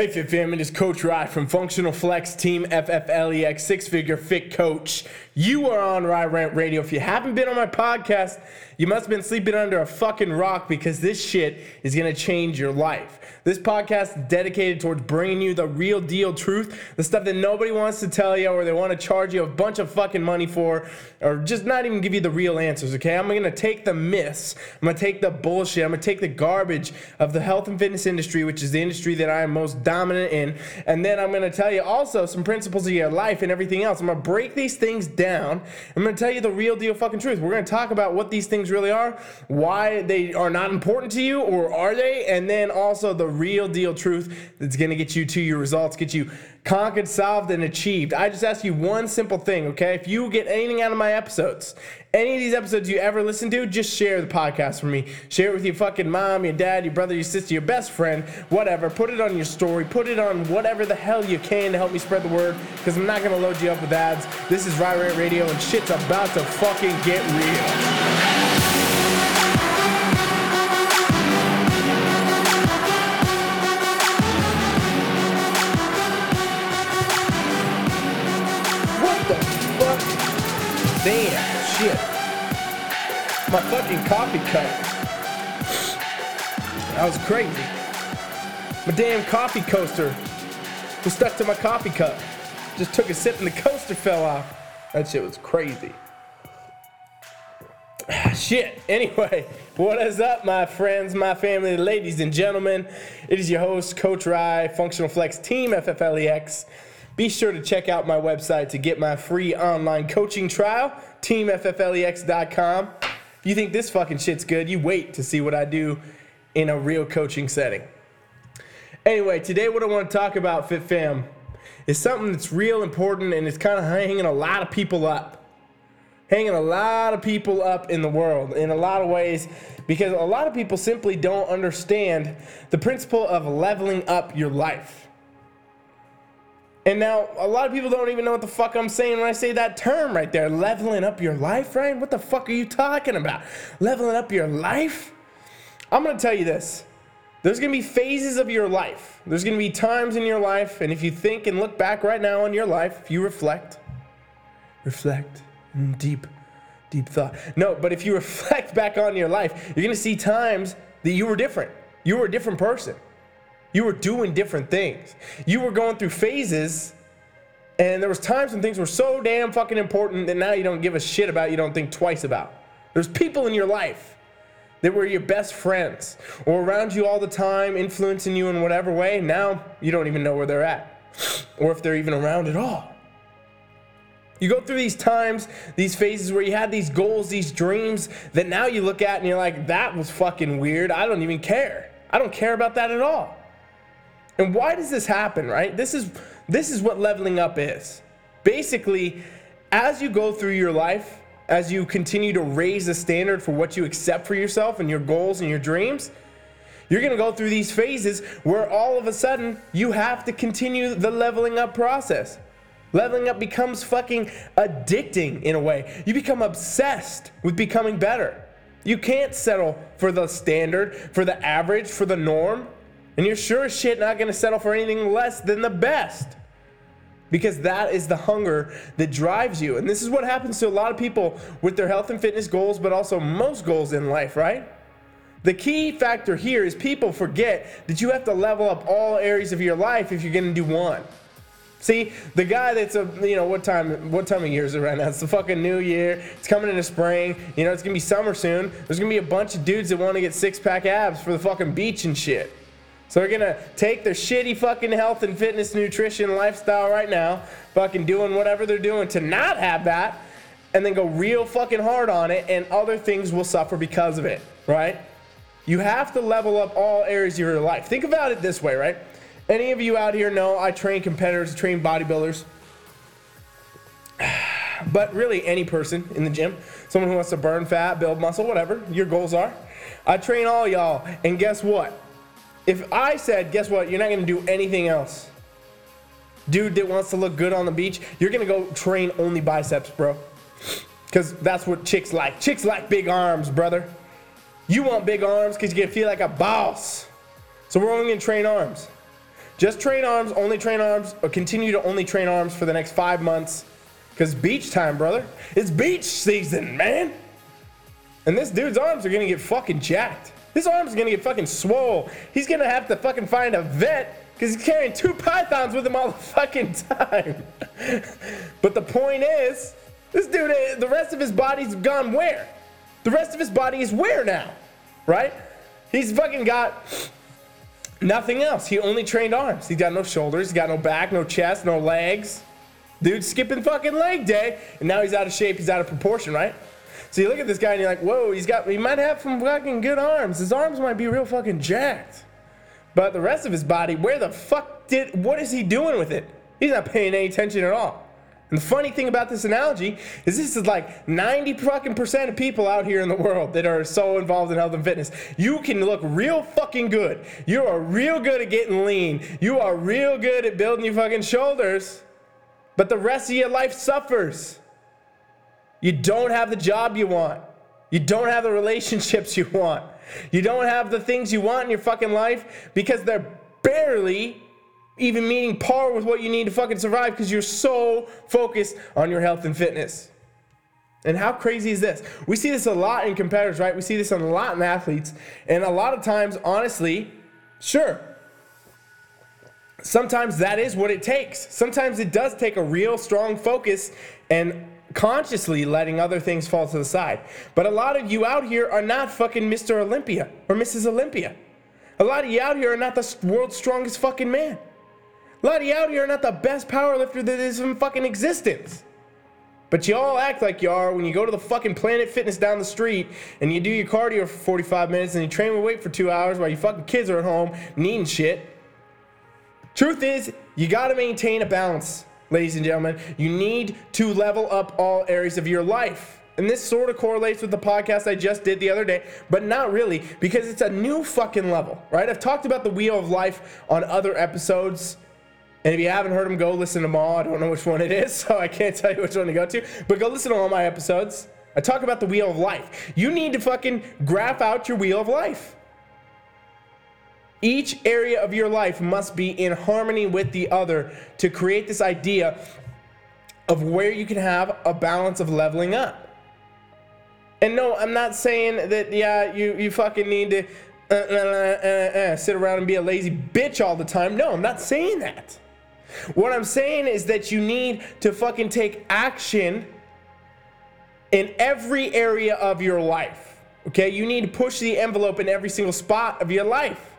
Hey Fit Fam, it is Coach Rye from Functional Flex Team FFLEX, six figure fit coach. You are on Rye Rant Radio. If you haven't been on my podcast, you must have been sleeping under a fucking rock because this shit is gonna change your life. This podcast is dedicated towards bringing you the real deal truth, the stuff that nobody wants to tell you or they want to charge you a bunch of fucking money for, or just not even give you the real answers, okay? I'm gonna take the myths, I'm gonna take the bullshit, I'm gonna take the garbage of the health and fitness industry, which is the industry that I am most dominant in, and then I'm gonna tell you also some principles of your life and everything else. I'm gonna break these things down. I'm gonna tell you the real deal fucking truth. We're gonna talk about what these things really are, why they are not important to you, or are they, and then also the real deal truth that's gonna get you to your results, get you conquered, solved, and achieved. I just ask you one simple thing, okay? If you get anything out of my episodes, any of these episodes you ever listen to, just share the podcast for me. Share it with your fucking mom, your dad, your brother, your sister, your best friend, whatever. Put it on your story. Put it on whatever the hell you can to help me spread the word because I'm not going to load you up with ads. This is Rye Radio and shit's about to fucking get real. Damn, shit. My fucking coffee cup. That was crazy. My damn coffee coaster was stuck to my coffee cup. Just took a sip and the coaster fell off. That shit was crazy. Shit. Anyway, what is up, my friends, my family, ladies and gentlemen? It is your host, Coach Rye, Functional Flex Team FFLEX. Be sure to check out my website to get my free online coaching trial, teamfflex.com. If you think this fucking shit's good, you wait to see what I do in a real coaching setting. Anyway, today what I want to talk about, Fit Fam, is something that's real important and it's kind of hanging a lot of people up. Hanging a lot of people up in the world in a lot of ways because a lot of people simply don't understand the principle of leveling up your life. And now a lot of people don't even know what the fuck I'm saying when I say that term right there, leveling up your life, right? What the fuck are you talking about? Leveling up your life? I'm gonna tell you this. There's gonna be phases of your life. There's gonna be times in your life, and if you think and look back right now on your life, if you reflect, reflect, mm, deep, deep thought. No, but if you reflect back on your life, you're gonna see times that you were different. You were a different person. You were doing different things. You were going through phases, and there was times when things were so damn fucking important that now you don't give a shit about, you don't think twice about. There's people in your life that were your best friends or around you all the time, influencing you in whatever way. Now you don't even know where they're at or if they're even around at all. You go through these times, these phases where you had these goals, these dreams that now you look at and you're like, that was fucking weird. I don't even care. I don't care about that at all. And why does this happen, right? This is this is what leveling up is. Basically, as you go through your life, as you continue to raise the standard for what you accept for yourself and your goals and your dreams, you're going to go through these phases where all of a sudden you have to continue the leveling up process. Leveling up becomes fucking addicting in a way. You become obsessed with becoming better. You can't settle for the standard, for the average, for the norm. And you're sure as shit not gonna settle for anything less than the best. Because that is the hunger that drives you. And this is what happens to a lot of people with their health and fitness goals, but also most goals in life, right? The key factor here is people forget that you have to level up all areas of your life if you're gonna do one. See, the guy that's a you know what time what time of year is it right now? It's the fucking new year. It's coming into spring. You know it's gonna be summer soon. There's gonna be a bunch of dudes that want to get six pack abs for the fucking beach and shit. So they're gonna take their shitty fucking health and fitness, nutrition, lifestyle right now, fucking doing whatever they're doing to not have that, and then go real fucking hard on it, and other things will suffer because of it, right? You have to level up all areas of your life. Think about it this way, right? Any of you out here know I train competitors, train bodybuilders. But really, any person in the gym, someone who wants to burn fat, build muscle, whatever your goals are. I train all y'all, and guess what? If I said, guess what, you're not gonna do anything else. Dude that wants to look good on the beach, you're gonna go train only biceps, bro. Because that's what chicks like. Chicks like big arms, brother. You want big arms because you can feel like a boss. So we're only gonna train arms. Just train arms, only train arms, or continue to only train arms for the next five months. Because beach time, brother. It's beach season, man. And this dude's arms are gonna get fucking jacked. His arms are gonna get fucking swole. He's gonna have to fucking find a vet because he's carrying two pythons with him all the fucking time. but the point is, this dude, eh, the rest of his body's gone where? The rest of his body is where now? Right? He's fucking got nothing else. He only trained arms. He's got no shoulders, he's got no back, no chest, no legs. Dude's skipping fucking leg day, and now he's out of shape, he's out of proportion, right? So you look at this guy and you're like, whoa, he's got, he might have some fucking good arms. His arms might be real fucking jacked. But the rest of his body, where the fuck did, what is he doing with it? He's not paying any attention at all. And the funny thing about this analogy is this is like 90 fucking percent of people out here in the world that are so involved in health and fitness. You can look real fucking good. You are real good at getting lean. You are real good at building your fucking shoulders. But the rest of your life suffers. You don't have the job you want. You don't have the relationships you want. You don't have the things you want in your fucking life because they're barely even meeting par with what you need to fucking survive because you're so focused on your health and fitness. And how crazy is this? We see this a lot in competitors, right? We see this a lot in athletes. And a lot of times, honestly, sure, sometimes that is what it takes. Sometimes it does take a real strong focus and consciously letting other things fall to the side. But a lot of you out here are not fucking Mr. Olympia or Mrs. Olympia. A lot of you out here are not the world's strongest fucking man. A lot of you out here are not the best powerlifter that is in fucking existence. But you all act like you are when you go to the fucking Planet Fitness down the street and you do your cardio for 45 minutes and you train with weight for two hours while your fucking kids are at home needing shit. Truth is, you gotta maintain a balance, ladies and gentlemen. You need to level up all areas of your life. And this sort of correlates with the podcast I just did the other day, but not really because it's a new fucking level, right? I've talked about the wheel of life on other episodes and if you haven't heard them, go listen to them all. I don't know which one it is, so I can't tell you which one to go to. But go listen to all my episodes. I talk about the wheel of life. You need to fucking graph out your wheel of life. Each area of your life must be in harmony with the other to create this idea of where you can have a balance of leveling up. And no, I'm not saying that, yeah, you, you fucking need to uh, uh, uh, uh sit around and be a lazy bitch all the time. No, I'm not saying that. What I'm saying is that you need to fucking take action in every area of your life. Okay? You need to push the envelope in every single spot of your life.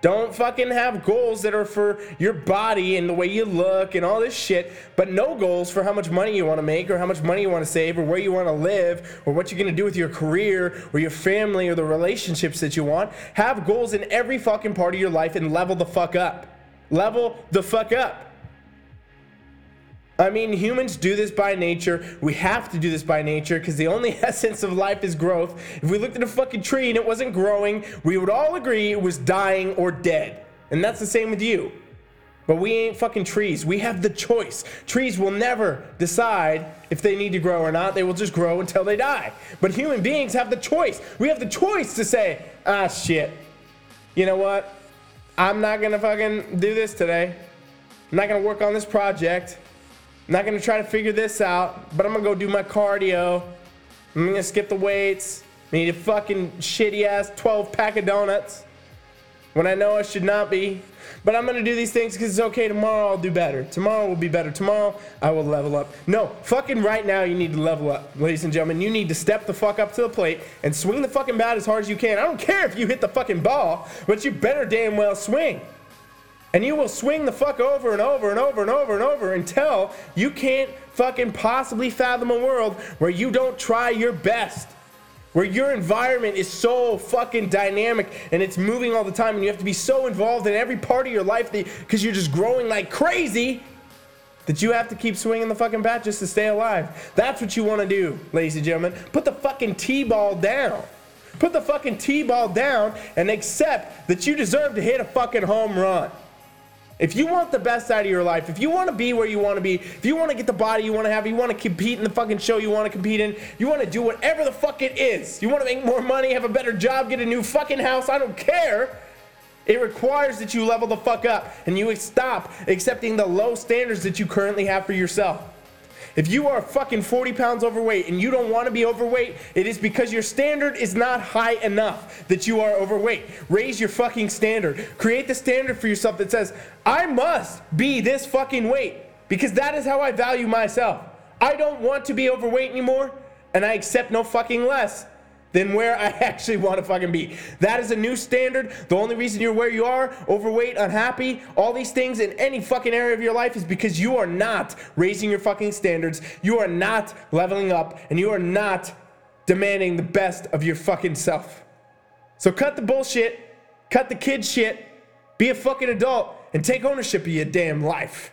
Don't fucking have goals that are for your body and the way you look and all this shit, but no goals for how much money you want to make or how much money you want to save or where you want to live or what you're going to do with your career or your family or the relationships that you want. Have goals in every fucking part of your life and level the fuck up. Level the fuck up. I mean, humans do this by nature. We have to do this by nature because the only essence of life is growth. If we looked at a fucking tree and it wasn't growing, we would all agree it was dying or dead. And that's the same with you. But we ain't fucking trees. We have the choice. Trees will never decide if they need to grow or not. They will just grow until they die. But human beings have the choice. We have the choice to say, ah, shit. You know what? I'm not gonna fucking do this today. I'm not gonna work on this project. I'm not gonna try to figure this out, but I'm gonna go do my cardio. I'm gonna skip the weights. I eat a fucking shitty ass 12 pack of donuts when I know I should not be. But I'm gonna do these things because it's okay. Tomorrow I'll do better. Tomorrow will be better. Tomorrow I will level up. No, fucking right now you need to level up, ladies and gentlemen. You need to step the fuck up to the plate and swing the fucking bat as hard as you can. I don't care if you hit the fucking ball, but you better damn well swing. And you will swing the fuck over and over and over and over and over until you can't fucking possibly fathom a world where you don't try your best where your environment is so fucking dynamic and it's moving all the time and you have to be so involved in every part of your life because you're just growing like crazy that you have to keep swinging the fucking bat just to stay alive. That's what you want to do, ladies and gentlemen. Put the fucking T-ball down. Put the fucking T-ball down and accept that you deserve to hit a fucking home run. If you want the best out of your life, if you want to be where you want to be, if you want to get the body you want to have, you want to compete in the fucking show you want to compete in, you want to do whatever the fuck it is, you want to make more money, have a better job, get a new fucking house, I don't care. It requires that you level the fuck up and you stop accepting the low standards that you currently have for yourself. If you are fucking 40 pounds overweight and you don't want to be overweight, it is because your standard is not high enough that you are overweight. Raise your fucking standard. Create the standard for yourself that says, I must be this fucking weight because that is how I value myself. I don't want to be overweight anymore and I accept no fucking less than where I actually want to fucking be. That is a new standard. The only reason you're where you are, overweight, unhappy, all these things in any fucking area of your life is because you are not raising your fucking standards. You are not leveling up and you are not demanding the best of your fucking self. So cut the bullshit, cut the kid shit, be a fucking adult, and take ownership of your damn life.